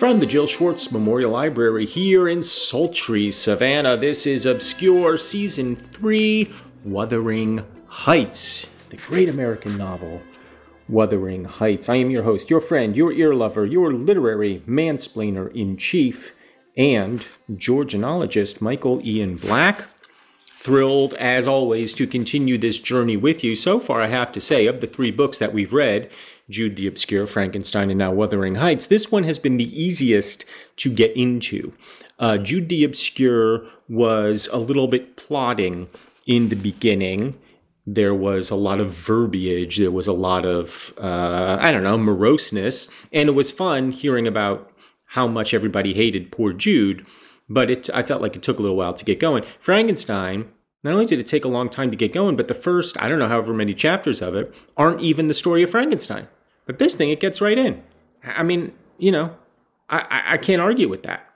From the Jill Schwartz Memorial Library here in sultry Savannah, this is Obscure Season 3 Wuthering Heights, the great American novel Wuthering Heights. I am your host, your friend, your ear lover, your literary mansplainer in chief, and Georgianologist Michael Ian Black. Thrilled, as always, to continue this journey with you. So far, I have to say, of the three books that we've read, Jude the Obscure, Frankenstein, and now Wuthering Heights, this one has been the easiest to get into. Uh, Jude the Obscure was a little bit plodding in the beginning. There was a lot of verbiage. There was a lot of, uh, I don't know, moroseness. And it was fun hearing about how much everybody hated poor Jude but it I felt like it took a little while to get going. Frankenstein, not only did it take a long time to get going, but the first, I don't know, however many chapters of it aren't even the story of Frankenstein. But this thing, it gets right in. I mean, you know, I, I can't argue with that.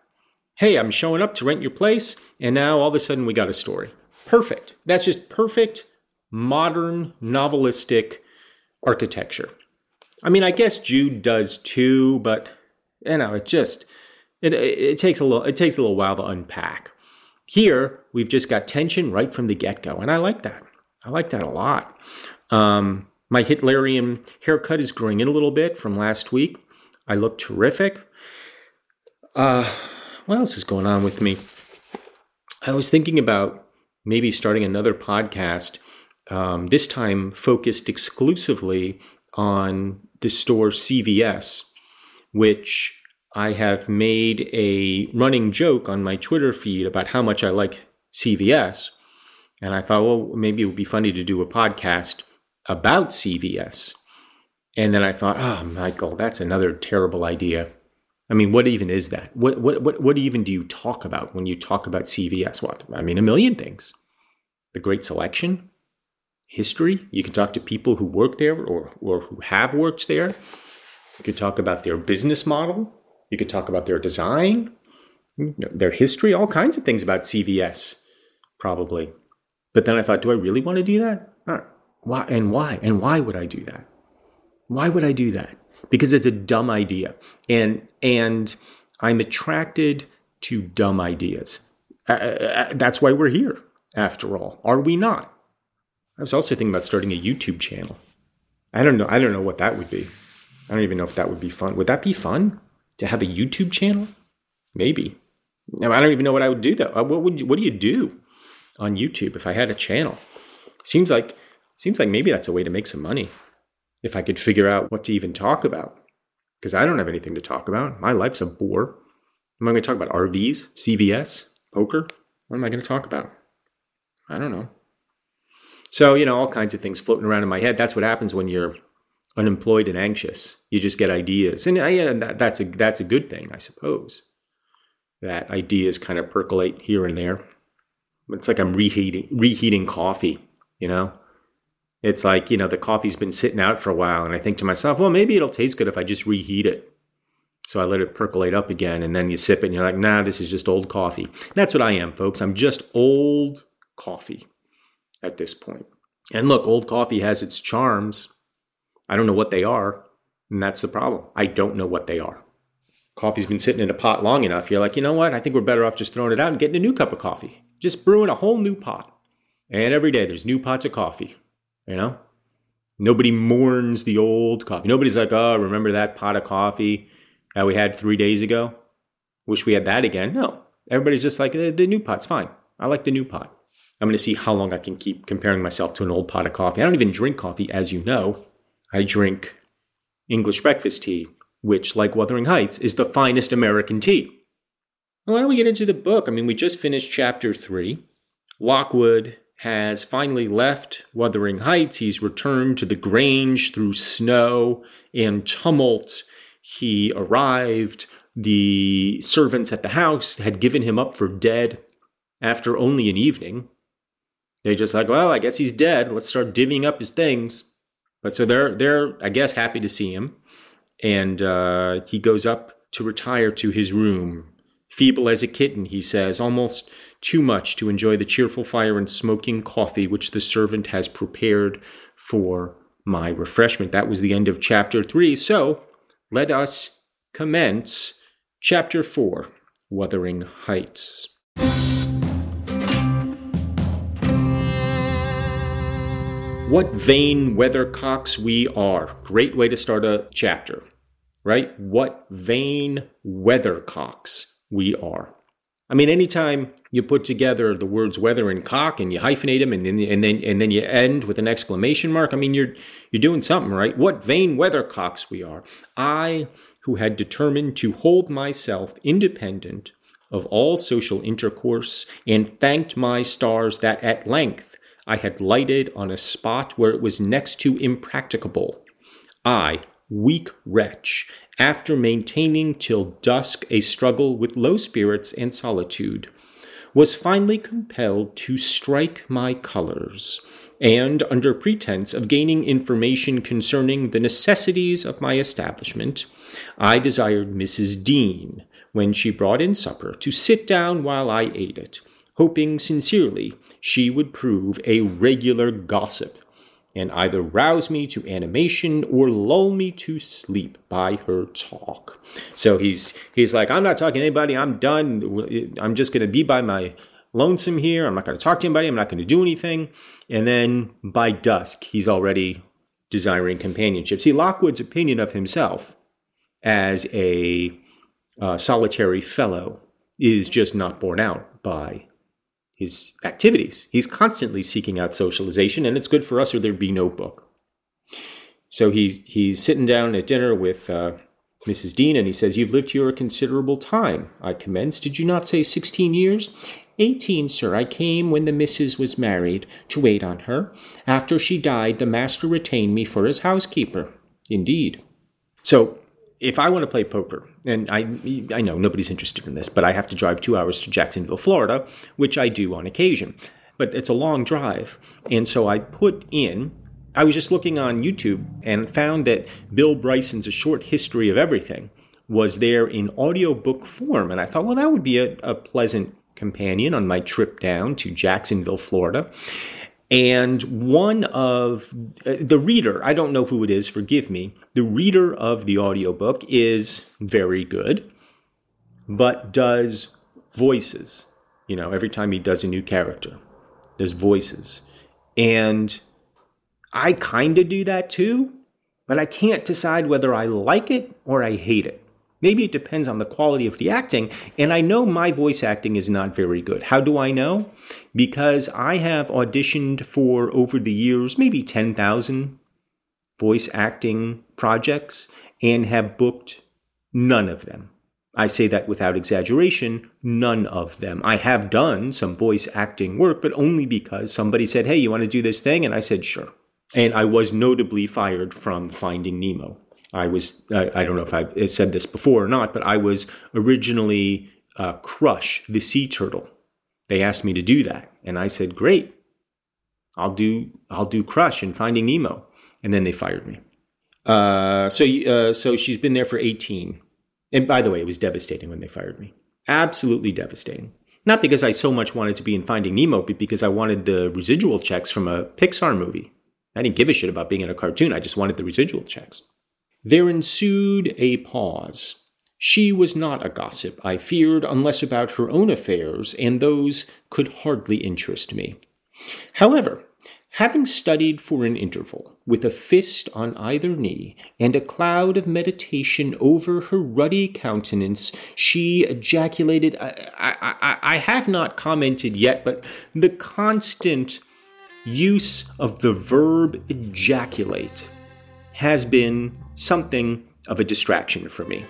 Hey, I'm showing up to rent your place, and now all of a sudden we got a story. Perfect. That's just perfect modern novelistic architecture. I mean, I guess Jude does too, but you know, it just it, it takes a little it takes a little while to unpack. Here, we've just got tension right from the get go, and I like that. I like that a lot. Um, my Hitlerian haircut is growing in a little bit from last week. I look terrific. Uh, what else is going on with me? I was thinking about maybe starting another podcast, um, this time focused exclusively on the store CVS, which I have made a running joke on my Twitter feed about how much I like CVS. And I thought, well, maybe it would be funny to do a podcast about CVS. And then I thought, oh, Michael, that's another terrible idea. I mean, what even is that? What, what, what, what even do you talk about when you talk about CVS? What? I mean, a million things. The great selection, history. You can talk to people who work there or, or who have worked there. You could talk about their business model, you could talk about their design, their history, all kinds of things about CVS, probably. But then I thought, do I really want to do that? Why and why? And why would I do that? Why would I do that? Because it's a dumb idea. And and I'm attracted to dumb ideas. Uh, uh, uh that's why we're here, after all. Are we not? I was also thinking about starting a YouTube channel. I don't know. I don't know what that would be. I don't even know if that would be fun. Would that be fun? to have a YouTube channel? Maybe. I don't even know what I would do though. Uh, what would you, what do you do on YouTube if I had a channel? Seems like seems like maybe that's a way to make some money if I could figure out what to even talk about. Because I don't have anything to talk about. My life's a bore. Am I going to talk about RVs, CVS, poker? What am I going to talk about? I don't know. So, you know, all kinds of things floating around in my head. That's what happens when you're unemployed and anxious. You just get ideas. And, uh, yeah, that, that's a that's a good thing, I suppose. That ideas kind of percolate here and there. It's like I'm reheating reheating coffee, you know? It's like, you know, the coffee's been sitting out for a while and I think to myself, well, maybe it'll taste good if I just reheat it. So I let it percolate up again and then you sip it and you're like, nah, this is just old coffee. That's what I am, folks. I'm just old coffee at this point. And look, old coffee has its charms. I don't know what they are, and that's the problem. I don't know what they are. Coffee's been sitting in a pot long enough. You're like, you know what? I think we're better off just throwing it out and getting a new cup of coffee. Just brewing a whole new pot. And every day there's new pots of coffee, you know? Nobody mourns the old coffee. Nobody's like, oh, remember that pot of coffee that we had three days ago? Wish we had that again. No. Everybody's just like, the, the new pot's fine. I like the new pot. I'm going to see how long I can keep comparing myself to an old pot of coffee. I don't even drink coffee, as you know. I drink English breakfast tea, which, like Wuthering Heights, is the finest American tea. Why don't we get into the book? I mean, we just finished chapter three. Lockwood has finally left Wuthering Heights. He's returned to the Grange through snow and tumult. He arrived. The servants at the house had given him up for dead after only an evening. They just like, well, I guess he's dead. Let's start divvying up his things. But so they're they're I guess happy to see him, and uh, he goes up to retire to his room. Feeble as a kitten, he says, almost too much to enjoy the cheerful fire and smoking coffee which the servant has prepared for my refreshment. That was the end of chapter three. So let us commence chapter four Wuthering Heights. What vain weathercocks we are. Great way to start a chapter, right? What vain weathercocks we are. I mean, anytime you put together the words weather and cock and you hyphenate them and then and then and then you end with an exclamation mark, I mean, you're you're doing something, right? What vain weathercocks we are. I, who had determined to hold myself independent of all social intercourse, and thanked my stars that at length I had lighted on a spot where it was next to impracticable. I, weak wretch, after maintaining till dusk a struggle with low spirits and solitude, was finally compelled to strike my colors, and, under pretense of gaining information concerning the necessities of my establishment, I desired Mrs. Dean, when she brought in supper, to sit down while I ate it, hoping sincerely she would prove a regular gossip and either rouse me to animation or lull me to sleep by her talk. So he's he's like, I'm not talking to anybody. I'm done. I'm just going to be by my lonesome here. I'm not going to talk to anybody. I'm not going to do anything. And then by dusk, he's already desiring companionship. See, Lockwood's opinion of himself as a uh, solitary fellow is just not borne out by his activities. He's constantly seeking out socialization, and it's good for us, or there'd be no book. So he's he's sitting down at dinner with uh, Mrs. Dean, and he says, "You've lived here a considerable time." I commenced. Did you not say sixteen years? Eighteen, sir. I came when the missus was married to wait on her. After she died, the master retained me for his housekeeper. Indeed. So if I want to play poker, and I I know nobody's interested in this, but I have to drive two hours to Jacksonville, Florida, which I do on occasion. But it's a long drive, and so I put in. I was just looking on YouTube and found that Bill Bryson's A Short History of Everything was there in audiobook form, and I thought, well, that would be a, a pleasant companion on my trip down to Jacksonville, Florida. And one of uh, the reader, I don't know who it is, forgive me, the reader of the audiobook is very good, but does voices. You know, every time he does a new character, there's voices. And I kind of do that too, but I can't decide whether I like it or I hate it. Maybe it depends on the quality of the acting. And I know my voice acting is not very good. How do I know? Because I have auditioned for over the years maybe 10,000 voice acting projects and have booked none of them. I say that without exaggeration, none of them. I have done some voice acting work, but only because somebody said, Hey, you want to do this thing? And I said, Sure. And I was notably fired from Finding Nemo. I was, I, I don't know if I've said this before or not, but I was originally uh, Crush, the sea turtle. They asked me to do that. And I said, Great. I'll do, I'll do Crush in Finding Nemo. And then they fired me. Uh, so, uh, so she's been there for 18 and by the way, it was devastating when they fired me. Absolutely devastating. Not because I so much wanted to be in Finding Nemo, but because I wanted the residual checks from a Pixar movie. I didn't give a shit about being in a cartoon, I just wanted the residual checks. There ensued a pause. She was not a gossip, I feared, unless about her own affairs, and those could hardly interest me. However, Having studied for an interval, with a fist on either knee and a cloud of meditation over her ruddy countenance, she ejaculated, I, I, I, I have not commented yet, but the constant use of the verb ejaculate has been something of a distraction for me.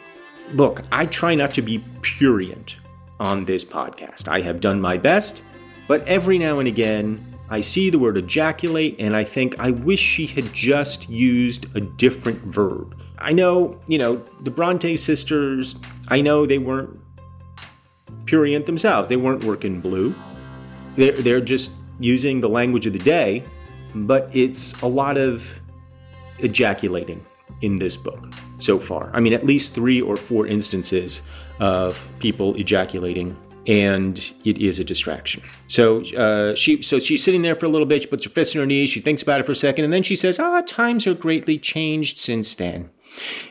Look, I try not to be purient on this podcast. I have done my best, but every now and again, I see the word ejaculate and I think I wish she had just used a different verb. I know, you know, the Bronte sisters, I know they weren't purient themselves. They weren't working blue. They're, they're just using the language of the day, but it's a lot of ejaculating in this book so far. I mean, at least three or four instances of people ejaculating and it is a distraction. So uh, she so she's sitting there for a little bit. She puts her fist in her knees. She thinks about it for a second, and then she says, "Ah, times are greatly changed since then."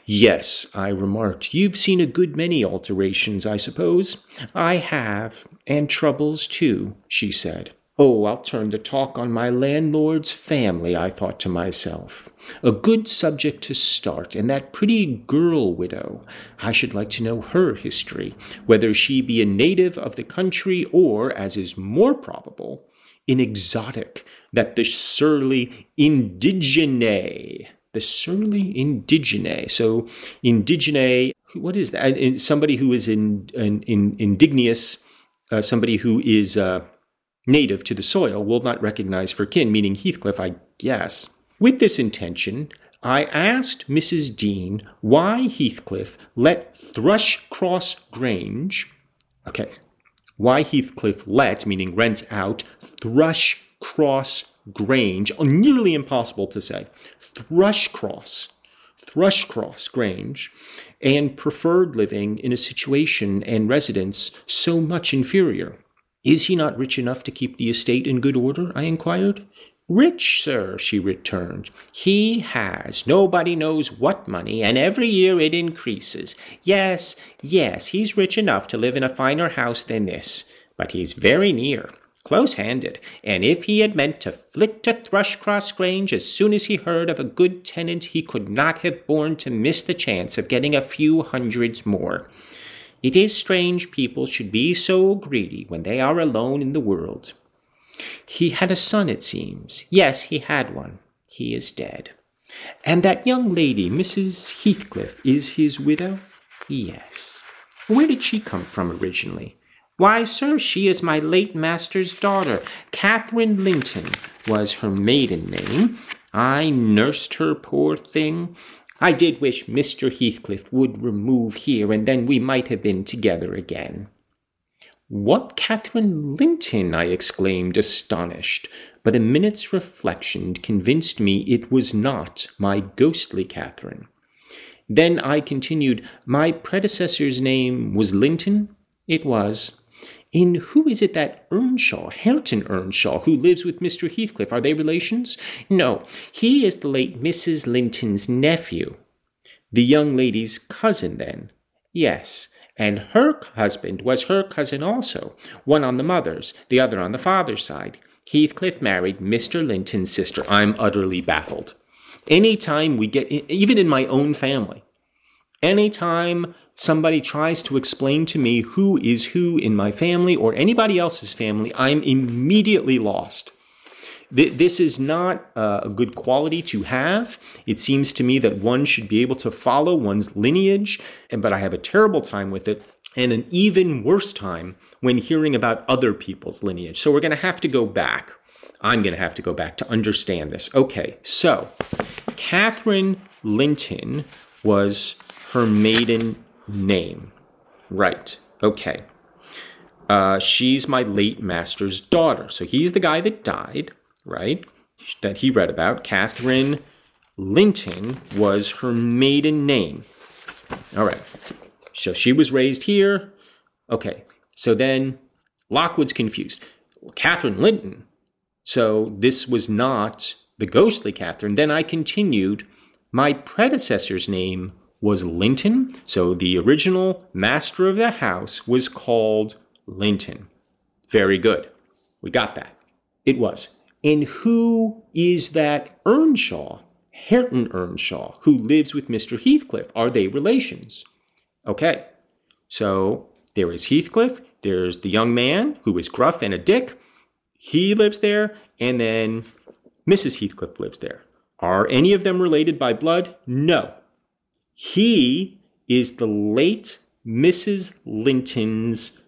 Yes, I remarked. You've seen a good many alterations, I suppose. I have, and troubles too, she said. Oh, I'll turn the talk on my landlord's family, I thought to myself. A good subject to start, and that pretty girl widow. I should like to know her history, whether she be a native of the country or, as is more probable, an exotic, that the surly indigene, the surly indigene. So, indigene, what is that? Somebody who is in, in, in indignious, uh, somebody who is. Uh, native to the soil will not recognize for kin, meaning Heathcliff, I guess. With this intention, I asked Mrs. Dean why Heathcliff let Thrushcross Grange, okay, why Heathcliff let, meaning rents out, Thrushcross Grange, nearly impossible to say, Thrushcross, Thrushcross Grange, and preferred living in a situation and residence so much inferior. Is he not rich enough to keep the estate in good order? I inquired. Rich, sir, she returned. He has. Nobody knows what money, and every year it increases. Yes, yes, he's rich enough to live in a finer house than this, but he's very near, close handed, and if he had meant to flit to Thrushcross Grange as soon as he heard of a good tenant, he could not have borne to miss the chance of getting a few hundreds more. It is strange people should be so greedy when they are alone in the world. He had a son, it seems. Yes, he had one. He is dead. And that young lady, Mrs. Heathcliff, is his widow? Yes. Where did she come from originally? Why, sir, she is my late master's daughter. Catherine Linton was her maiden name. I nursed her, poor thing. I did wish Mr. Heathcliff would remove here, and then we might have been together again. What Catherine Linton? I exclaimed, astonished, but a minute's reflection convinced me it was not my ghostly Catherine. Then I continued, My predecessor's name was Linton? It was. And who is it that Earnshaw, Hareton Earnshaw, who lives with Mr. Heathcliff? Are they relations? No, he is the late Mrs. Linton's nephew. The young lady's cousin, then? Yes, and her husband was her cousin also, one on the mother's, the other on the father's side. Heathcliff married Mr. Linton's sister. I'm utterly baffled. Any time we get, even in my own family, any time somebody tries to explain to me who is who in my family or anybody else's family, I'm immediately lost. this is not a good quality to have. It seems to me that one should be able to follow one's lineage, but I have a terrible time with it, and an even worse time when hearing about other people's lineage. So we're going to have to go back. I'm going to have to go back to understand this. Okay, so Catherine Linton was her maiden name. Right. Okay. Uh, she's my late master's daughter. So he's the guy that died, right? That he read about. Catherine Linton was her maiden name. All right. So she was raised here. Okay. So then Lockwood's confused. Catherine Linton. So this was not the ghostly Catherine. Then I continued. My predecessor's name was Linton. So the original master of the house was called Linton. Very good. We got that. It was. And who is that Earnshaw, Hareton Earnshaw, who lives with Mr. Heathcliff? Are they relations? Okay. So there is Heathcliff. There's the young man who is gruff and a dick. He lives there. And then Mrs. Heathcliff lives there. Are any of them related by blood? No. He is the late Mrs. Linton's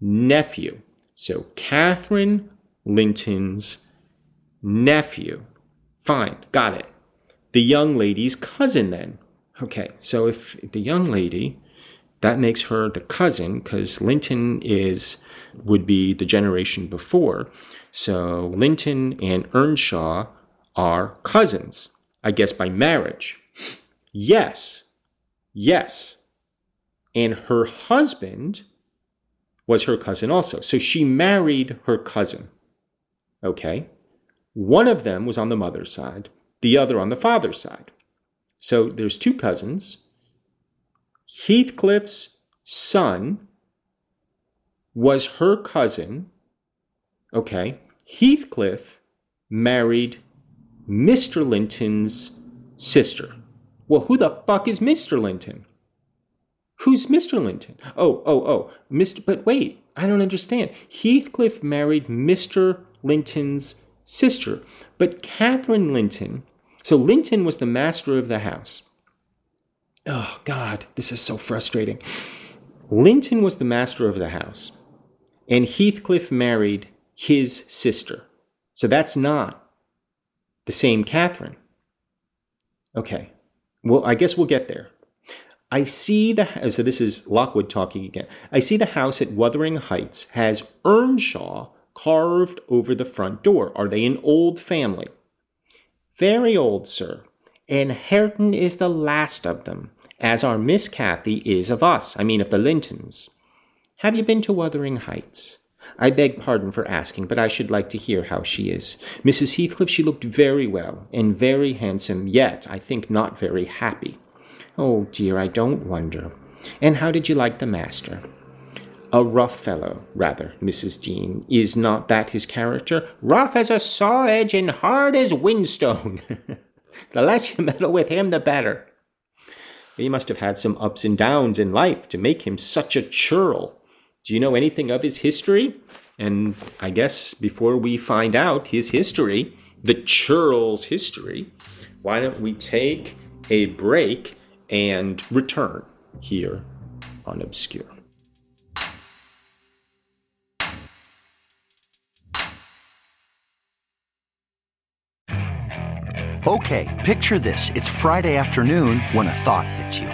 nephew. So Catherine Linton's nephew. Fine, got it. The young lady's cousin, then. Okay, so if the young lady, that makes her the cousin because Linton is would be the generation before. So Linton and Earnshaw are cousins, I guess by marriage. Yes, yes. And her husband was her cousin also. So she married her cousin. Okay. One of them was on the mother's side, the other on the father's side. So there's two cousins. Heathcliff's son was her cousin. Okay. Heathcliff married Mr. Linton's sister. Well, who the fuck is Mr. Linton? Who's Mr. Linton? Oh, oh, oh, Mr. But wait, I don't understand. Heathcliff married Mr. Linton's sister, but Catherine Linton. So Linton was the master of the house. Oh, God, this is so frustrating. Linton was the master of the house, and Heathcliff married his sister. So that's not the same Catherine. Okay, well, I guess we'll get there. I see the so this is Lockwood talking again. I see the house at Wuthering Heights has Earnshaw carved over the front door. Are they an old family? Very old, sir. And Hareton is the last of them, as our Miss Cathy is of us, I mean of the Lintons. Have you been to Wuthering Heights? I beg pardon for asking, but I should like to hear how she is. Mrs. Heathcliff, she looked very well, and very handsome, yet I think not very happy. Oh dear, I don't wonder. And how did you like the master? A rough fellow, rather, Mrs. Dean. Is not that his character? Rough as a saw edge and hard as whinstone. the less you meddle with him, the better. He must have had some ups and downs in life to make him such a churl. Do you know anything of his history? And I guess before we find out his history, the churl's history, why don't we take a break and return here on Obscure. Okay, picture this. It's Friday afternoon when a thought hits you.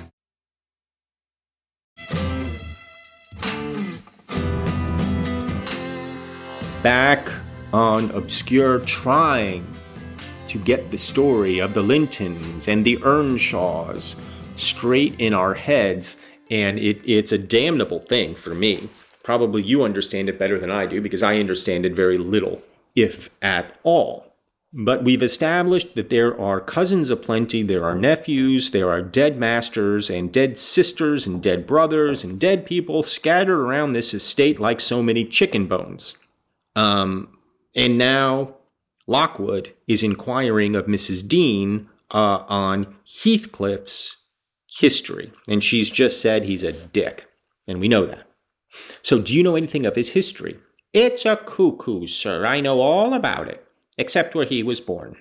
Back on Obscure trying to get the story of the Lintons and the Earnshaws straight in our heads, and it, it's a damnable thing for me. Probably you understand it better than I do because I understand it very little, if at all. But we've established that there are cousins aplenty, there are nephews, there are dead masters and dead sisters and dead brothers and dead people scattered around this estate like so many chicken bones. Um, and now Lockwood is inquiring of Mrs. Dean uh, on Heathcliff's history, and she's just said he's a dick, and we know that. So, do you know anything of his history? It's a cuckoo, sir. I know all about it, except where he was born,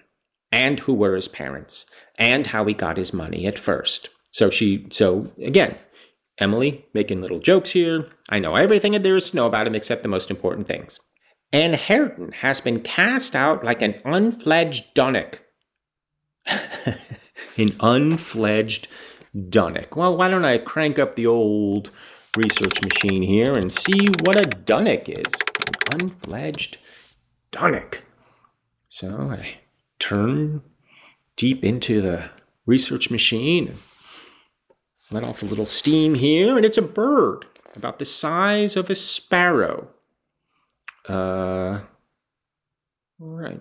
and who were his parents, and how he got his money at first. So she, so again, Emily making little jokes here. I know everything there is to know about him except the most important things. And Hareton has been cast out like an unfledged dunnock. an unfledged dunnock. Well, why don't I crank up the old research machine here and see what a dunnock is. An unfledged dunnock. So I turn deep into the research machine let off a little steam here, and it's a bird about the size of a sparrow. Uh, right.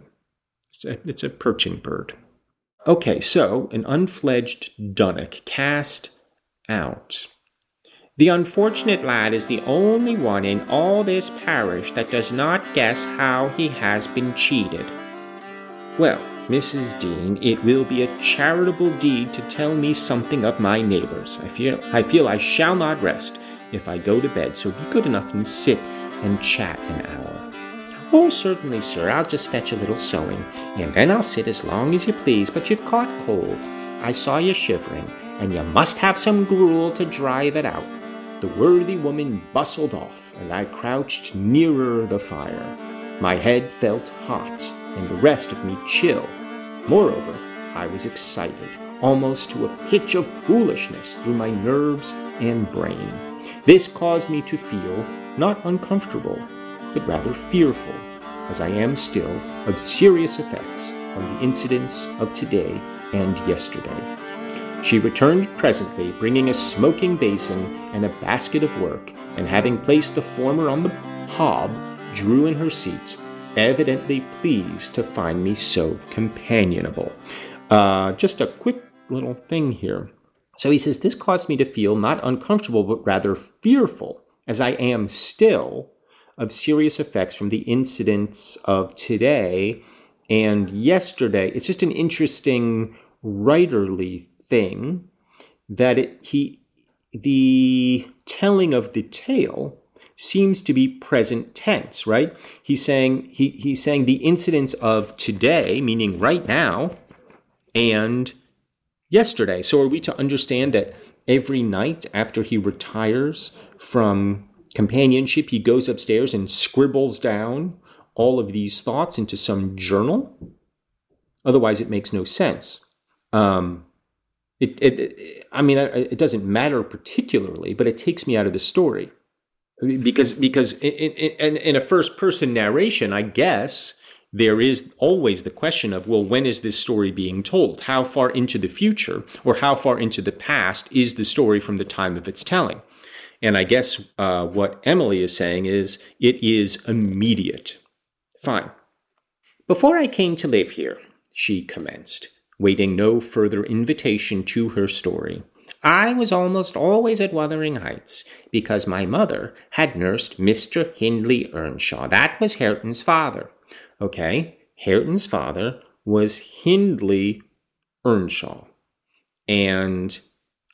It's a, it's a perching bird. Okay, so an unfledged dunnock cast out. The unfortunate lad is the only one in all this parish that does not guess how he has been cheated. Well, Mrs. Dean, it will be a charitable deed to tell me something of my neighbors. I feel I feel I shall not rest if I go to bed, so be good enough and sit and chat an hour. Oh, certainly, sir. I'll just fetch a little sewing, and then I'll sit as long as you please, but you've caught cold. I saw you shivering, and you must have some gruel to drive it out. The worthy woman bustled off, and I crouched nearer the fire. My head felt hot, and the rest of me chill. Moreover, I was excited, almost to a pitch of foolishness through my nerves and brain. This caused me to feel not uncomfortable, but rather fearful, as I am still, of serious effects from the incidents of today and yesterday. She returned presently, bringing a smoking basin and a basket of work, and having placed the former on the hob, drew in her seat, evidently pleased to find me so companionable. Uh, just a quick little thing here. So he says, This caused me to feel not uncomfortable, but rather fearful, as I am still, of serious effects from the incidents of today and yesterday. It's just an interesting writerly thing that it, he the telling of the tale seems to be present tense, right? He's saying he, he's saying the incidents of today, meaning right now, and yesterday. So are we to understand that every night after he retires from companionship, he goes upstairs and scribbles down all of these thoughts into some journal? Otherwise, it makes no sense. Um, it, it, it, I mean, it doesn't matter particularly, but it takes me out of the story because because in, in, in a first person narration, I guess there is always the question of well, when is this story being told? How far into the future or how far into the past is the story from the time of its telling? And I guess uh, what Emily is saying is it is immediate. Fine. Before I came to live here, she commenced waiting no further invitation to her story. I was almost always at Wuthering Heights because my mother had nursed Mr. Hindley Earnshaw. That was Hareton's father. Okay, Hareton's father was Hindley Earnshaw. And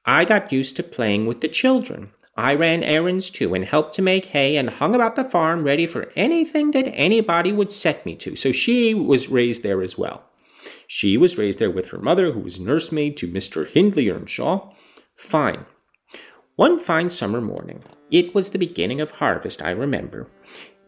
I got used to playing with the children. I ran errands too and helped to make hay and hung about the farm ready for anything that anybody would set me to. So she was raised there as well. She was raised there with her mother, who was nursemaid to Mr. Hindley Earnshaw. Fine. One fine summer morning, it was the beginning of harvest, I remember,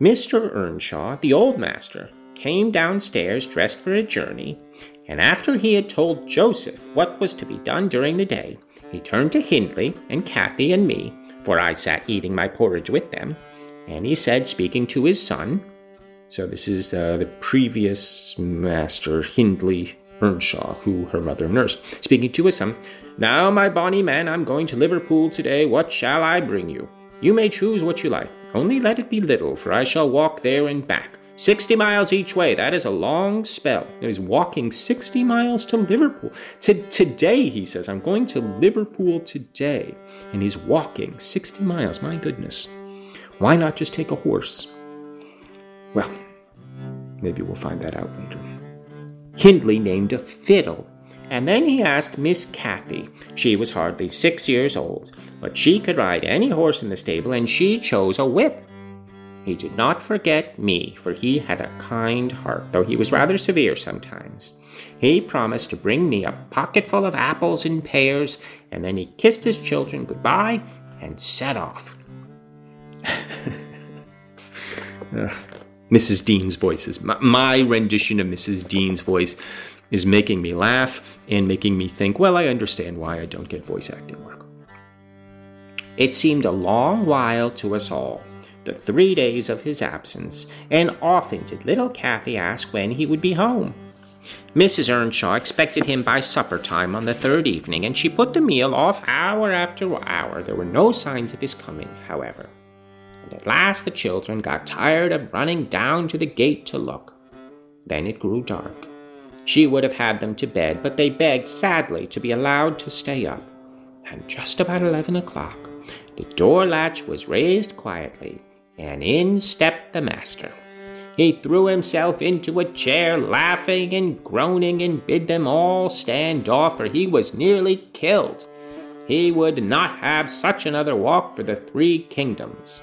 Mr. Earnshaw, the old master, came downstairs dressed for a journey, and after he had told Joseph what was to be done during the day, he turned to Hindley and Cathy and me, for I sat eating my porridge with them, and he said, speaking to his son, so this is uh, the previous master, Hindley Earnshaw, who her mother nursed, speaking to his son, Now, my bonny man, I'm going to Liverpool today. What shall I bring you? You may choose what you like. Only let it be little, for I shall walk there and back. Sixty miles each way. That is a long spell. He's walking 60 miles to Liverpool. T- today, he says, I'm going to Liverpool today. And he's walking 60 miles. My goodness. Why not just take a horse? Well, maybe we'll find that out later. Hindley named a fiddle and then he asked Miss Cathy. She was hardly six years old, but she could ride any horse in the stable, and she chose a whip. He did not forget me, for he had a kind heart, though he was rather severe sometimes. He promised to bring me a pocketful of apples and pears, and then he kissed his children goodbye and set off. Uh, Mrs. Dean's voice is my, my rendition of Mrs. Dean's voice is making me laugh and making me think, well, I understand why I don't get voice acting work. It seemed a long while to us all, the three days of his absence, and often did little Cathy ask when he would be home. Mrs. Earnshaw expected him by supper time on the third evening, and she put the meal off hour after hour. There were no signs of his coming, however. And at last the children got tired of running down to the gate to look. Then it grew dark. She would have had them to bed, but they begged sadly to be allowed to stay up. And just about eleven o'clock, the door latch was raised quietly, and in stepped the master. He threw himself into a chair, laughing and groaning, and bid them all stand off, for he was nearly killed. He would not have such another walk for the three kingdoms.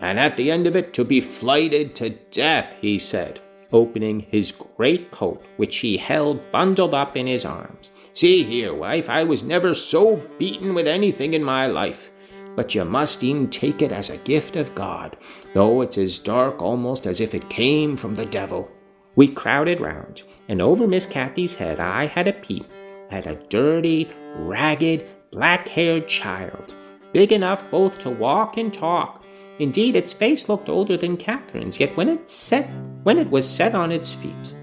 And at the end of it, to be flighted to death, he said opening his great coat, which he held bundled up in his arms. See here, wife, I was never so beaten with anything in my life. But you must e'en take it as a gift of God, though it's as dark almost as if it came from the devil. We crowded round, and over Miss Cathy's head I had a peep at a dirty, ragged, black haired child, big enough both to walk and talk, Indeed, its face looked older than Catherine's, yet when it set when it was set on its feet,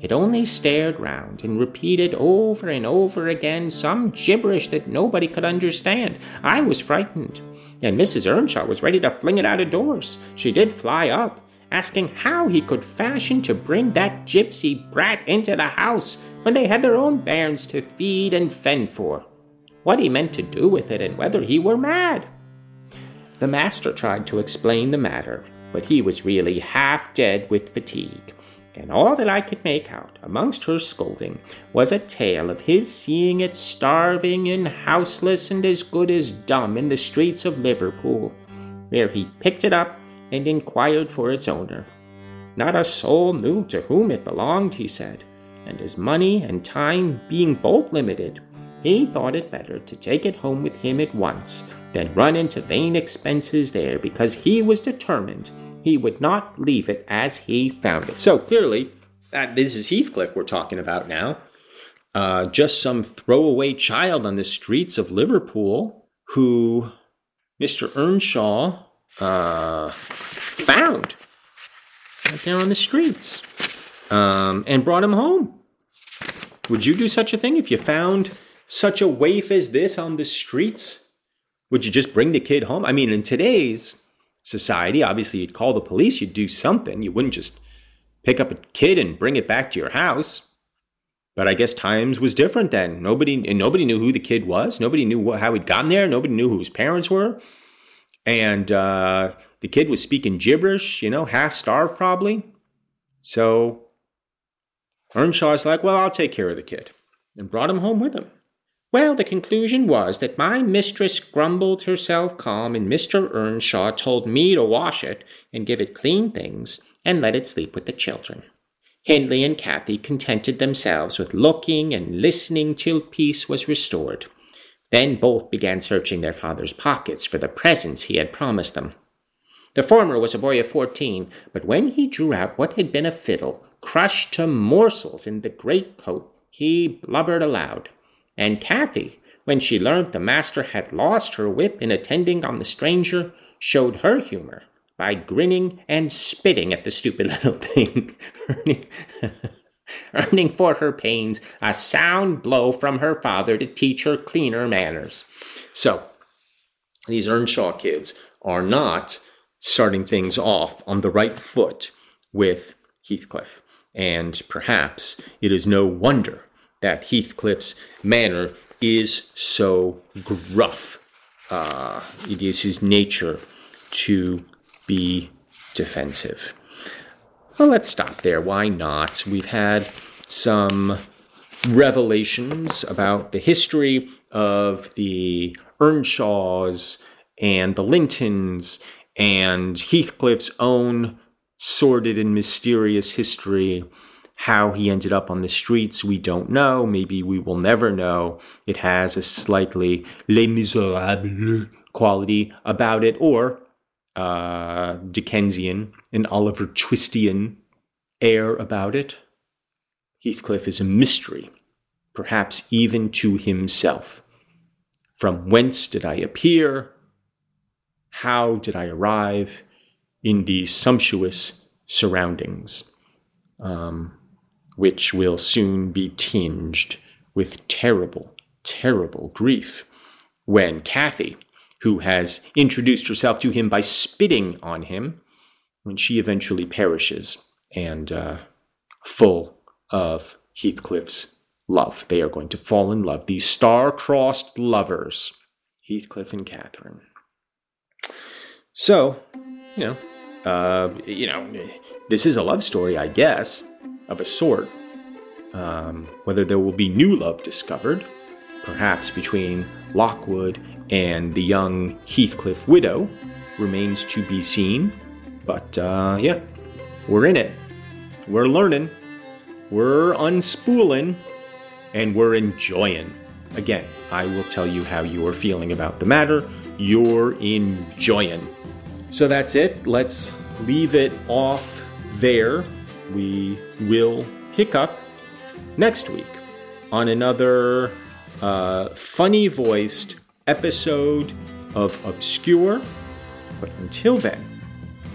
it only stared round and repeated over and over again some gibberish that nobody could understand. I was frightened, and Mrs. Earnshaw was ready to fling it out of doors. She did fly up, asking how he could fashion to bring that gypsy brat into the house when they had their own bairns to feed and fend for. What he meant to do with it, and whether he were mad. The master tried to explain the matter, but he was really half dead with fatigue, and all that I could make out, amongst her scolding, was a tale of his seeing it starving and houseless and as good as dumb in the streets of Liverpool, where he picked it up and inquired for its owner. Not a soul knew to whom it belonged, he said, and his money and time being both limited, he thought it better to take it home with him at once than run into vain expenses there because he was determined he would not leave it as he found it. So clearly, uh, this is Heathcliff we're talking about now. Uh, just some throwaway child on the streets of Liverpool who Mr. Earnshaw uh, found right there on the streets um, and brought him home. Would you do such a thing if you found such a waif as this on the streets? Would you just bring the kid home? I mean, in today's society, obviously you'd call the police, you'd do something. You wouldn't just pick up a kid and bring it back to your house. But I guess times was different then. Nobody and nobody knew who the kid was. Nobody knew what, how he'd gotten there. Nobody knew who his parents were. And uh, the kid was speaking gibberish, you know, half starved probably. So Earnshaw's like, well, I'll take care of the kid, and brought him home with him. Well, the conclusion was that my mistress grumbled herself calm, and Mr. Earnshaw told me to wash it and give it clean things and let it sleep with the children. Hindley and Cathy contented themselves with looking and listening till peace was restored. Then both began searching their father's pockets for the presents he had promised them. The former was a boy of fourteen, but when he drew out what had been a fiddle, crushed to morsels in the greatcoat, he blubbered aloud. And Cathy, when she learned the master had lost her whip in attending on the stranger, showed her humor by grinning and spitting at the stupid little thing, earning, earning for her pains a sound blow from her father to teach her cleaner manners. So, these Earnshaw kids are not starting things off on the right foot with Heathcliff. And perhaps it is no wonder that Heathcliff's manner is so gruff. Uh, it is his nature to be defensive. Well, let's stop there. Why not? We've had some revelations about the history of the Earnshaws and the Lintons and Heathcliff's own sordid and mysterious history. How he ended up on the streets, we don't know. Maybe we will never know. It has a slightly Les Miserables quality about it, or uh, Dickensian and Oliver Twistian air about it. Heathcliff is a mystery, perhaps even to himself. From whence did I appear? how did I arrive in these sumptuous surroundings, um, which will soon be tinged with terrible, terrible grief when Cathy, who has introduced herself to him by spitting on him, when she eventually perishes and uh, full of Heathcliff's love. They are going to fall in love, these star crossed lovers, Heathcliff and Catherine. So, you know, uh, you know, this is a love story, I guess, of a sort. Um, whether there will be new love discovered, perhaps between Lockwood and the young Heathcliff widow, remains to be seen. But uh, yeah, we're in it. We're learning. We're unspooling. And we're enjoying. Again, I will tell you how you are feeling about the matter. You're enjoying. So that's it. Let's leave it off there. We will pick up next week on another uh, funny voiced episode of Obscure. But until then,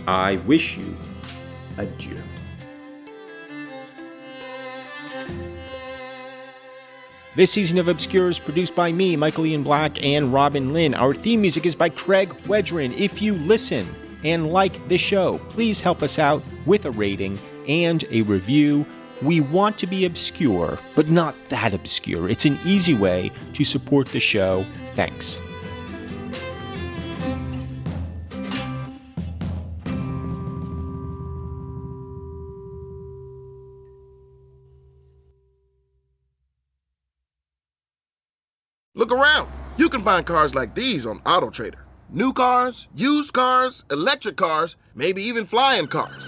I wish you adieu. This season of Obscure is produced by me, Michael Ian Black, and Robin Lynn. Our theme music is by Craig Wedren. If you listen and like the show, please help us out with a rating and a review. We want to be obscure, but not that obscure. It's an easy way to support the show. Thanks. Look around. You can find cars like these on AutoTrader. New cars, used cars, electric cars, maybe even flying cars.